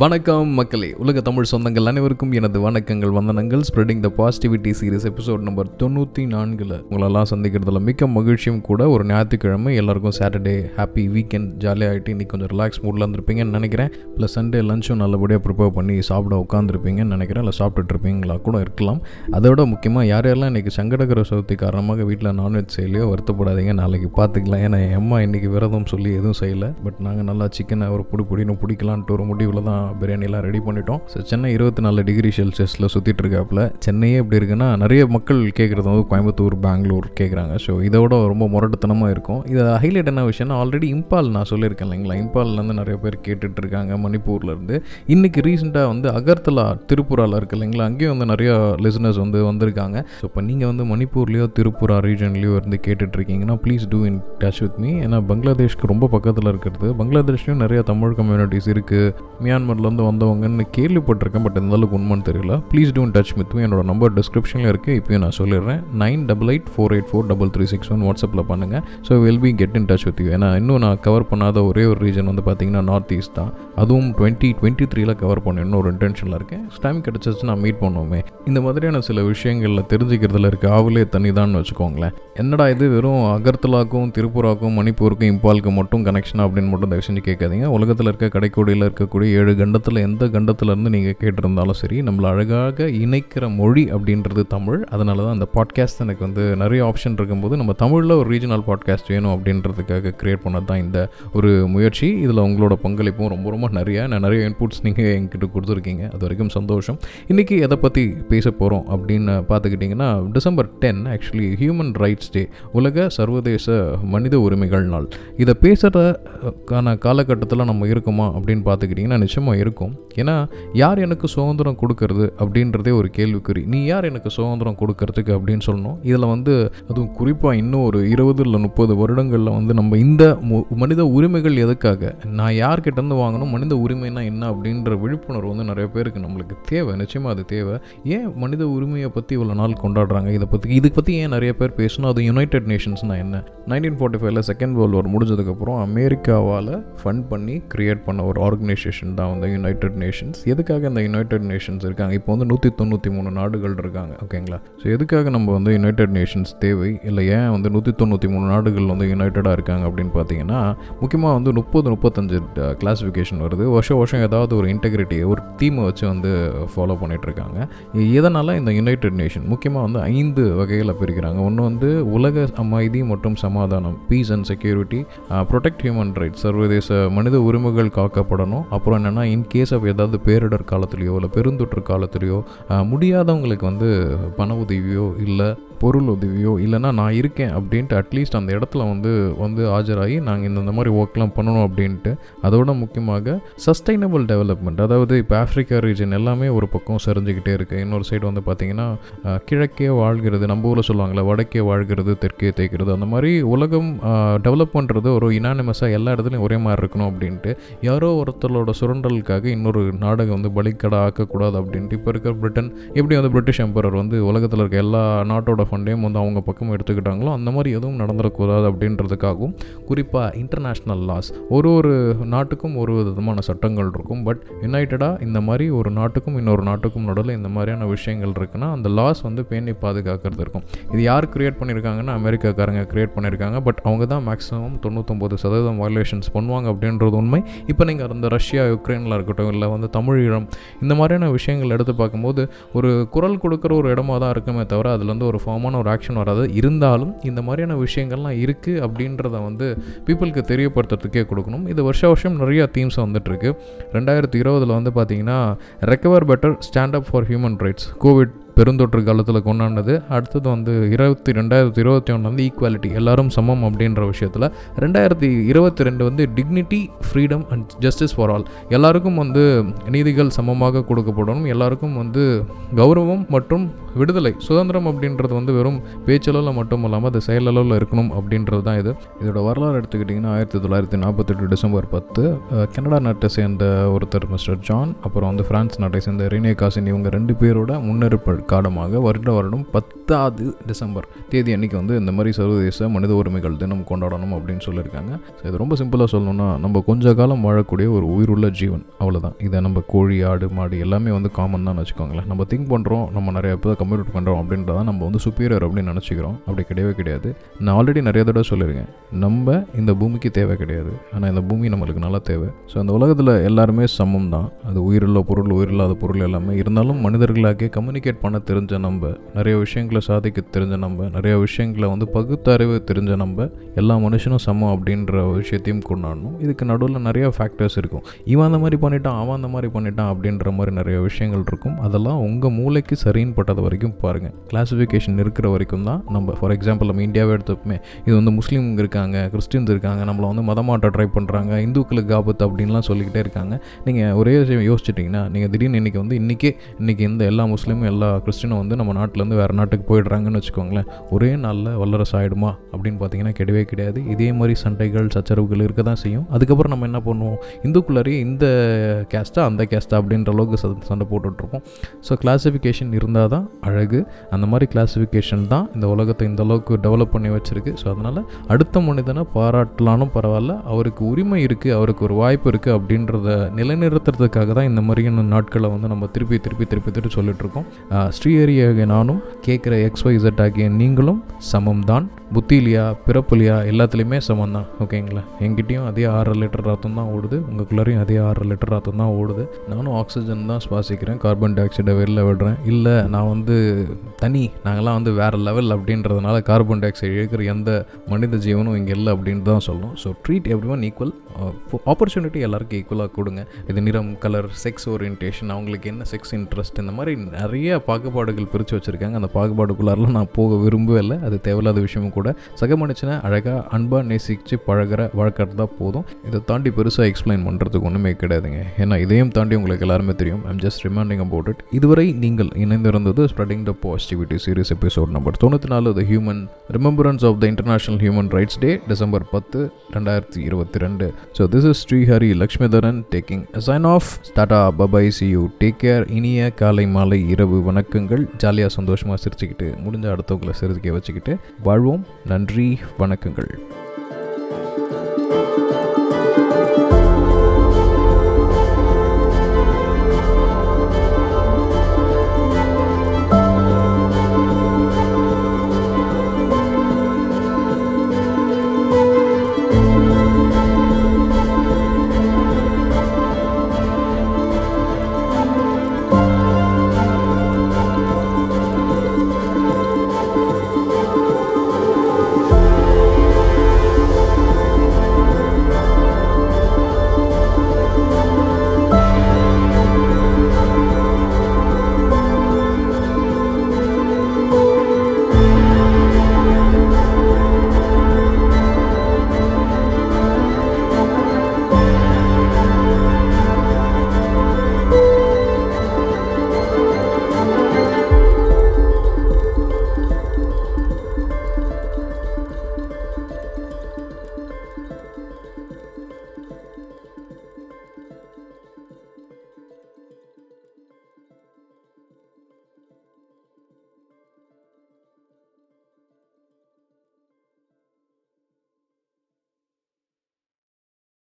வணக்கம் மக்களே. உலக தமிழ் சொந்தங்கள் அனைவருக்கும் எனது வணக்கங்கள் வந்தனங்கள். Spreading the positivity series episode number தொண்ணூற்றி நான்கில் உங்களெல்லாம் சந்திக்கிறதுல மிக்க மகிழ்ச்சியும் கூட. ஒரு ஞாயிற்றுக்கிழமை எல்லாருக்கும் சாட்டர்டே ஹாப்பி வீக்கெண்ட் ஜாலியாக ஆகிட்டு இன்றைக்கி கொஞ்சம் ரிலாக்ஸ் மூடில் இருந்திருப்பீங்கன்னு நினைக்கிறேன். ப்ளஸ் சண்டே லஞ்சும் நல்லபடியாக ப்ரிப்பேர் பண்ணி சாப்பிட உட்காந்துருப்பீங்கன்னு நினைக்கிறேன். இல்லை சாப்பிட்டுட்ருப்பீங்களா கூட இருக்கலாம். அதோட முக்கியமாக யார் யாரெல்லாம் இன்றைக்கி சங்கடகர சௌத்தி காரணமாக வீட்டில் நான்வெஜ் செய்யலையோ வருத்தப்படாதீங்க. நாளைக்கு பார்த்துக்கலாம். ஏன்னா என் அம்மா இன்றைக்கி விரதம் சொல்லி எதுவும் செய்யலை. பட் நாங்கள் நல்லா சிக்கனை ஒரு புடி புடின்னு பிடிக்கலான்ட்டு ஒரு முடிவில் தான் பிரியாணிலாம் ரெடி பண்ணிட்டோம். ஸோ சென்னை இருபத்தி நாலு டிகிரி செல்சியஸில் சுற்றிட்டு இருக்காப்புல சென்னையே எப்படி இருக்குன்னா நிறைய மக்கள் கேட்குறது வந்து கோயம்புத்தூர் பெங்களூர் கேட்குறாங்க ஸோ இதோட ரொம்ப முரட்டுத்தனமாக இருக்கும். இதை ஹைலைட் என்ன விஷயம்னா ஆல்ரெடி இம்பால் நான் சொல்லியிருக்கேன் இல்லைங்களா? இம்பால்லேருந்து நிறைய பேர் கேட்டுட்டு இருக்காங்க மணிப்பூர்லேருந்து. இன்றைக்கி ரீசெண்டாக வந்து அகர்த்தலா திருப்புராவில் இருக்கு இல்லைங்களா? அங்கேயும் வந்து நிறைய லிசனர்ஸ் வந்து வந்திருக்காங்க. ஸோ இப்போ நீங்கள் வந்து மணிப்பூர்லேயோ திருப்புரா ரீஜன்லேயோ இருந்து கேட்டுட்ருக்கீங்கன்னா please do in touch with me ஏன்னா பங்களாதேஷ்க்கு ரொம்ப பக்கத்தில் இருக்கிறது. பங்களாதேஷ்லையும் நிறைய தமிழ் கம்யூனிட்டிஸ் இருக்குது மியான்மர் மியான்மர்லேருந்து வந்தவங்கன்னு கேள்விப்பட்டிருக்கேன் பட் எந்த அளவுக்கு உண்மைன்னு தெரியல. Please do in touch with என்னோட நம்பர் டிஸ்கிரிப்ஷனில் இருக்குது இப்போயும் நான் சொல்லிடுறேன். Nine double eight four eight four double three six one வாட்ஸ்அப்பில் பண்ணுங்கள் so will be get in touch with you ஏன்னா இன்னும் நான் கவர் பண்ணாத ஒரே ஒரு ரீஜன் வந்து பார்த்தீங்கன்னா நார்த் ஈஸ்ட் தான். அதுவும் டுவெண்ட்டி டுவெண்ட்டி த்ரீல கவர் பண்ணணும்னு ஒரு இன்டென்ஷனில் இருக்கேன். டைம் கிடச்சிச்சு நான் மீட் பண்ணுவோமே. இந்த மாதிரியான சில விஷயங்களில் தெரிஞ்சுக்கிறதுல இருக்க ஆவலே தனி தான் வச்சுக்கோங்களேன். என்னடா இது? வெறும் அகர்த்தலாக்கும் திருப்பூராக்கும் மணிப்பூருக்கும் இம்பாலுக்கு மட்டும் கனெக்ஷன் அப்படின்னு மட்டும் தயவு செஞ்சு கேட்காதீங்க. உலகத்தில் இருக்க கடைக்கோடியில் இருக்கக்கூடிய ஏழு கண்டத்தில் எந்த கண்டத்துலேருந்து நீங்கள் கேட்டிருந்தாலும் சரி நம்மளை அழகாக இணைக்கிற மொழி அப்படின்றது தமிழ். அதனால தான் அந்த பாட்காஸ்ட் எனக்கு வந்து நிறைய ஆப்ஷன் இருக்கும்போது நம்ம தமிழில் ஒரு ரீஜனல் பாட்காஸ்ட் வேணும் அப்படின்றதுக்காக க்ரியேட் பண்ணது தான் இந்த ஒரு முயற்சி. இதில் உங்களோட பங்களிப்பும் ரொம்ப ரொம்ப நிறைய. நான் நிறைய இன்புட்ஸ் நீங்கள் என்கிட்ட கொடுத்துருக்கீங்க. அது வரைக்கும் சந்தோஷம். இன்றைக்கி எதை பற்றி பேச போகிறோம் அப்படின்னு பார்த்துக்கிட்டிங்கன்னா December ten actually human rights day உலக சர்வதேச மனித உரிமைகள் நாள். இதை பேசுகிறதுக்கான காலகட்டத்தில் நம்ம இருக்குமா அப்படின்னு பார்த்துக்கிட்டிங்கன்னா நிச்சயமாக இருக்கும். ஏன்னா யார் எனக்கு சுதந்திரம் கொடுக்கறது அப்படின்றதே ஒரு கேள்விக்குறி. நீ யார் எனக்கு சுதந்திரம் கொடுக்கறதுக்கு அப்படின்னு சொல்லணும். இதில் வந்து அதுவும் குறிப்பாக இன்னும் ஒரு இருபது இல்லை முப்பது வருடங்களில் வந்து நம்ம இந்த மனித உரிமைகள் எதுக்காக? நான் யார்கிட்டேருந்து வாங்கணும்? மனித உரிமைனா என்ன? அப்படின்ற விழிப்புணர்வு வந்து நிறைய பேருக்கு நம்மளுக்கு தேவை. நிச்சயமாக அது தேவை. ஏன் மனித உரிமையை பற்றி இவ்வளோ நாள் கொண்டாடுறாங்க? இதை பற்றி இதை பற்றி ஏன் நிறைய பேர் பேசணும்? அது யுனைடெட் நேஷன்ஸ்னா என்ன? நைன்டீன் ஃபார்ட்டி ஃபைவ்ல செகண்ட் வேர்ல்டு வார் முடிஞ்சதுக்கப்புறம் அமெரிக்காவால் ஃபண்ட் பண்ணி கிரியேட் பண்ண ஒரு ஆர்கனைசேஷன் தான் வந்து யுனைடெட் நேஷன்ஸ் எதுக்காக இந்த யுனைடெட் நேஷன்ஸ் இருக்காங்க? இப்போ வந்து நூற்றி தொண்ணூற்றி மூணு நாடுகள் இருக்காங்க ஓகேங்களா? ஸோ எதுக்காக நம்ம வந்து யுனைடெட் நேஷன்ஸ் தேவை? இல்லை ஏன் வந்து நூற்றி தொண்ணூற்றி மூணு நாடுகள் வந்து யுனைடடாக இருக்காங்க அப்படின்னு பார்த்தீங்கன்னா முக்கியமாக வந்து முப்பது முப்பத்தஞ்சு கிளாஸிஃபிகேஷன் வருது. வருஷம் வருஷம் ஏதாவது ஒரு இன்டெகிரிட்டி ஒரு தீமை வச்சு வந்து ஃபாலோ பண்ணிகிட்ருக்காங்க இதனால் இந்த யுனைடெட் நேஷன் முக்கியமாக வந்து ஐந்து வகையில் பிரிக்கிறாங்க. ஒன்று வந்து உலக அமைதி மற்றும் சமாதானம் peace and security protect human rights சர்வதேச மனித உரிமைகள் காக்கப்படணும். அப்புறம் என்னென்னா இன்கேஸ் ஆஃப் ஏதாவது பேரிடர் காலத்துலேயோ இல்லை பெருந்தொற்று காலத்துலேயோ முடியாதவங்களுக்கு வந்து பண உதவியோ இல்லை பொருள் உதவியோ இல்லைன்னா நான் இருக்கேன் அப்படின்ட்டு அட்லீஸ்ட் அந்த இடத்துல வந்து வந்து ஆஜராகி நாங்கள் இந்தந்த மாதிரி ஒர்க்லாம் பண்ணணும் அப்படின்ட்டு அதோட முக்கியமாக சஸ்டைனபிள் டெவலப்மெண்ட் அதாவது இப்போ ஆஃப்ரிக்கா ரீஜன் எல்லாமே ஒரு பக்கம் சரிஞ்சுக்கிட்டே இருக்குது இன்னொரு சைடு வந்து பார்த்திங்கன்னா கிழக்கே வாழ்கிறது நம்ம ஊரில் சொல்லுவாங்களே வடக்கே வாழ்கிறது தெற்கே தேய்க்கிறது அந்த மாதிரி உலகம் டெவலப் பண்ணுறது ஒரு இனானிமஸாக எல்லா இடத்துலையும் ஒரே மாதிரி இருக்கணும் அப்படின்ட்டு யாரோ ஒருத்தரோட சுரண்டலுக்காக இன்னொரு நாடகம் வந்து பலிக்கடை ஆக்கக்கூடாது அப்படின்ட்டு இப்போ இருக்கிற பிரிட்டன் எப்படி வந்து பிரிட்டிஷ் எம்பரர் வந்து உலகத்தில் இருக்க எல்லா நாட்டோட ஃபண்டையும் வந்து அவங்க பக்கம் எடுத்துக்கிட்டாங்களோ அந்த மாதிரி எதுவும் நடந்துடக்கூடாது அப்படின்றதுக்காகவும் குறிப்பாக இன்டர்நேஷ்னல் லாஸ் ஒரு ஒரு நாட்டுக்கும் ஒரு விதமான சட்டங்கள் இருக்கும். பட் யுனைட்டடாக இந்த மாதிரி ஒரு நாட்டுக்கும் இன்னொரு நாட்டுக்கும் நடுவில் இந்த மாதிரியான விஷயங்கள் இருக்குன்னா அந்த லாஸ் வந்து பேணி பாதுகாக்கிறது இருக்கும். இது யார் கிரியேட் பண்ணியிருக்காங்கன்னா அமெரிக்காக்காரங்க கிரியேட் பண்ணியிருக்காங்க பட் அவங்க தான் மேக்ஸிமம் தொண்ணூத்தொம்பது சதவீதம் வயலேஷன்ஸ் பண்ணுவாங்க அப்படின்றது உண்மை. இப்போ நீங்கள் அந்த ரஷ்யா யுக்ரைனில் இருக்கட்டும் இல்லை வந்து தமிழீழம் இந்த மாதிரியான விஷயங்கள் எடுத்து பார்க்கும்போது ஒரு குரல் கொடுக்குற ஒரு இடமா தான் இருக்குமே தவிர அதுலேருந்து ஒரு ஒரு சமமான ஒரு ஆக்ஷன் வராது. இருந்தாலும் இந்த மாதிரியான விஷயங்கள்லாம் இருக்குது அப்படின்றத வந்து பீப்புளுக்கு தெரியப்படுத்துறதுக்கே கொடுக்கணும். இது வருஷ வருஷம் நிறையா தீம்ஸ் வந்துட்டுருக்கு. ரெண்டாயிரத்தி இருபதில் வந்து பார்த்திங்கன்னா recover better stand up for human rights COVID பெருந்தொற்று காலத்தில் கொண்டாடினது. அடுத்தது வந்து இருபத்தி ரெண்டாயிரத்தி இருபத்தி ஒன்று வந்து ஈக்குவாலிட்டி எல்லாரும் சமம் அப்படின்ற விஷயத்தில் ரெண்டாயிரத்தி இருபத்தி ரெண்டு வந்து dignity freedom and justice for all எல்லாருக்கும் வந்து நீதிகள் சமமாக கொடுக்கப்படணும். எல்லாருக்கும் வந்து கௌரவம் மற்றும் விடுதலை சுதந்திரம் அப்படின்றது வந்து வெறும் பேச்சளவில் மட்டும் இல்லாமல் அது செயலளவில் இருக்கணும் அப்படின்றது தான் இது. இதோட வரலாறு எடுத்துக்கிட்டிங்கன்னா ஆயிரத்தி தொள்ளாயிரத்தி நாற்பத்தெட்டு டிசம்பர் பத்து கனடா நாட்டை சேர்ந்த ஒருத்தர் மிஸ்டர் ஜான் அப்புறம் வந்து ஃப்ரான்ஸ் நாட்டை சேர்ந்த ரீனே காசின் இவங்க ரெண்டு பேரோட முன்னெடுப்பு காரணமாக வருட வருடம் பத்தாவது டிசம்பர் தேதி அன்னைக்கு வந்து இந்த மாதிரி சர்வதேச மனித உரிமைகள் தினம் கொண்டாடணும் அப்படின்னு சொல்லியிருக்காங்க. ஸோ இது ரொம்ப சிம்பிளாக சொல்லணும்னா நம்ம கொஞ்ச காலம் வாழக்கூடிய ஒரு உயிருள்ள ஜீவன் அவ்வளோதான் இதை நம்ம கோழி ஆடு மாடு எல்லாமே வந்து காமன் தான் வச்சுக்கோங்களேன். நம்ம திங்க் பண்ணுறோம் நம்ம நிறைய பேர் கம்யூனிட் பண்ணுறோம் அப்படின்றத நம்ம வந்து சுப்பீரியர் அப்படின்னு நினச்சிக்கிறோம். அப்படி கிடையவே கிடையாது. நான் ஆல்ரெடி நிறைய தடவை சொல்லியிருக்கேன். நம்ம இந்த பூமிக்கு தேவை கிடையாது. ஆனால் இந்த பூமி நம்மளுக்கு நல்லா தேவை. ஸோ அந்த உலகத்தில் எல்லாருமே சமம் தான் அது உயிருள்ள பொருள் உயிரில்லாத பொருள் எல்லாமே. இருந்தாலும் மனிதர்களாகவே கம்யூனிகேட் பண்ண தெரிஞ்ச நம்ம நிறைய விஷயங்களை சாதிக்க தெரிஞ்ச நம்ம நிறைய விஷயங்களை வந்து பகுத்தறிவு தெரிஞ்ச நம்ம எல்லா மனுஷனும் சமம் அப்படின்ற விஷயத்தையும் கொண்டாடணும். இதுக்கு நடுவில் நிறைய ஃபேக்டர்ஸ் இருக்கும். இவன் அந்த மாதிரி பண்ணிட்டான் அவன் அந்த மாதிரி பண்ணிட்டான் அப்படின்ற மாதிரி நிறைய விஷயங்கள் இருக்கும். அதெல்லாம் உங்கள் மூளைக்கு சரின்னு பட்டது வரைக்கும் பாருங்கள் கிளாஸிஃபிகேஷன் இருக்கிற வரைக்கும் தான் நம்ம ஃபார் எக்ஸாம்பிள் நம்ம இந்தியாவே எடுத்தப்பமே இது வந்து முஸ்லீம் இருக்காங்க கிறிஸ்டின்ஸ் இருக்காங்க நம்மளை வந்து மதமாட்ட ட்ரை பண்ணுறாங்க இந்துக்களுக்கு ஆபத்து அப்படின்லாம் சொல்லிக்கிட்டே இருக்காங்க. நீங்கள் ஒரே விஷயம் யோசிச்சிட்டிங்கன்னா நீங்கள் திடீர்னு இன்றைக்கி வந்து இன்றைக்கே இன்றைக்கி இந்த எல்லா முஸ்லீமும் எல்லா கிறிஸ்டினை வந்து நம்ம நாட்டிலேருந்து வேறு நாட்டுக்கு போயிடுறாங்கன்னு வச்சுக்கோங்களேன். ஒரே நாளில் வல்லரசு ஆகிடுமா அப்படின்னு பார்த்தீங்கன்னா கிடையவே கிடையாது. இதே மாதிரி சண்டைகள் சச்சரவுகள் இருக்க தான் செய்யும். அதுக்கப்புறம் நம்ம என்ன பண்ணுவோம்? இந்துக்குள்ளாரே இந்த கேஸ்ட்டாக அந்த கேஸ்ட்டாக அப்படின்ற அளவுக்கு சண்டை போட்டுட்ருப்போம். ஸோ கிளாஸிஃபிகேஷன் இருந்தால் தான் அழகு. அந்த மாதிரி கிளாஸிஃபிகேஷன் தான் இந்த உலகத்தை இந்த அளவுக்கு டெவலப் பண்ணி வச்சுருக்கு. ஸோ அதனால் அடுத்த மனிதனை பாராட்டலானும் பரவாயில்ல. அவருக்கு உரிமை இருக்குது அவருக்கு ஒரு வாய்ப்பு இருக்குது அப்படின்றத நிலைநிறுத்துறதுக்காக தான் இந்த மாதிரியான நாட்களை வந்து நம்ம திருப்பி திருப்பி திருப்பி திருப்பி சொல்லிட்டுருக்கோம் ஸ்ரீஹரியாகிய ஸ்ரீஹரியாக நானும் கேட்குற எக்ஸ் ஒய் இசட் ஆகிய நீங்களும் சமம் தான் புத்திலியா பிறப்புலியா எல்லாத்துலேயுமே சமம் தான் ஓகேங்களா? எங்கிட்டையும் அதே ஆறு லிட்டர் ரத்தம் தான் ஓடுது. உங்களுக்குள்ளாரையும் அதே ஆறு லிட்டர் ரத்தம் தான் ஓடுது. நானும் ஆக்சிஜன் தான் சுவாசிக்கிறேன். கார்பன் டை ஆக்சைடை வெளில விடுறேன். இல்லை நான் வந்து தனி நாங்களாம் வந்து வேறு லெவல் அப்படின்றதுனால கார்பன் டை ஆக்சைடு இழுக்கிற எந்த மனித ஜீவனும் இங்கே இல்லை அப்படின்னு தான் சொல்லணும் so treat everyone equal opportunity எல்லாருக்கும் ஈக்குவலாக கொடுங்க. இது நிறம் கலர் செக்ஸ் ஓரியன்டேஷன் அவங்களுக்கு என்ன செக்ஸ் இன்ட்ரெஸ்ட் இந்த மாதிரி நிறைய பாகுபாடுகள் பிரித்து வச்சுருக்காங்க. அந்த பாகுபாடுக்குள்ளாரெலாம் நான் போக விரும்பவே இல்லை. அது தேவையில்லாத விஷயமும் கூட. சக மனுஷனை அழகாக அன்பாக நேசித்து பழகிற வழக்கிறது தான் போதும். இதை தாண்டி பெருசாக எக்ஸ்பிளைன் பண்ணுறதுக்கு ஒன்றுமே கிடையாதுங்க. ஏன்னா இதையும் தாண்டி உங்களுக்கு எல்லாருமே தெரியும். I'm just reminding about it இதுவரை நீங்கள் இணைந்திருந்தது spreading the positivity series episode number தொண்ணூற்றி நாலு the human remembrance of the international human rights day December பத்து ரெண்டாயிரத்தி இருபத்தி ரெண்டு. So this is Srihari Lakshmidharan taking sign off tata bye bye see you take care இனிய காலை மாலை இரவு. வணக்கம். வணக்கங்கள். ஜாலியாக சந்தோஷமாக சிரிச்சுக்கிட்டு முடிஞ்ச அடுத்தவங்களை சிரிக்க வச்சுக்கிட்டு வாழ்வோம். நன்றி வணக்கங்கள்.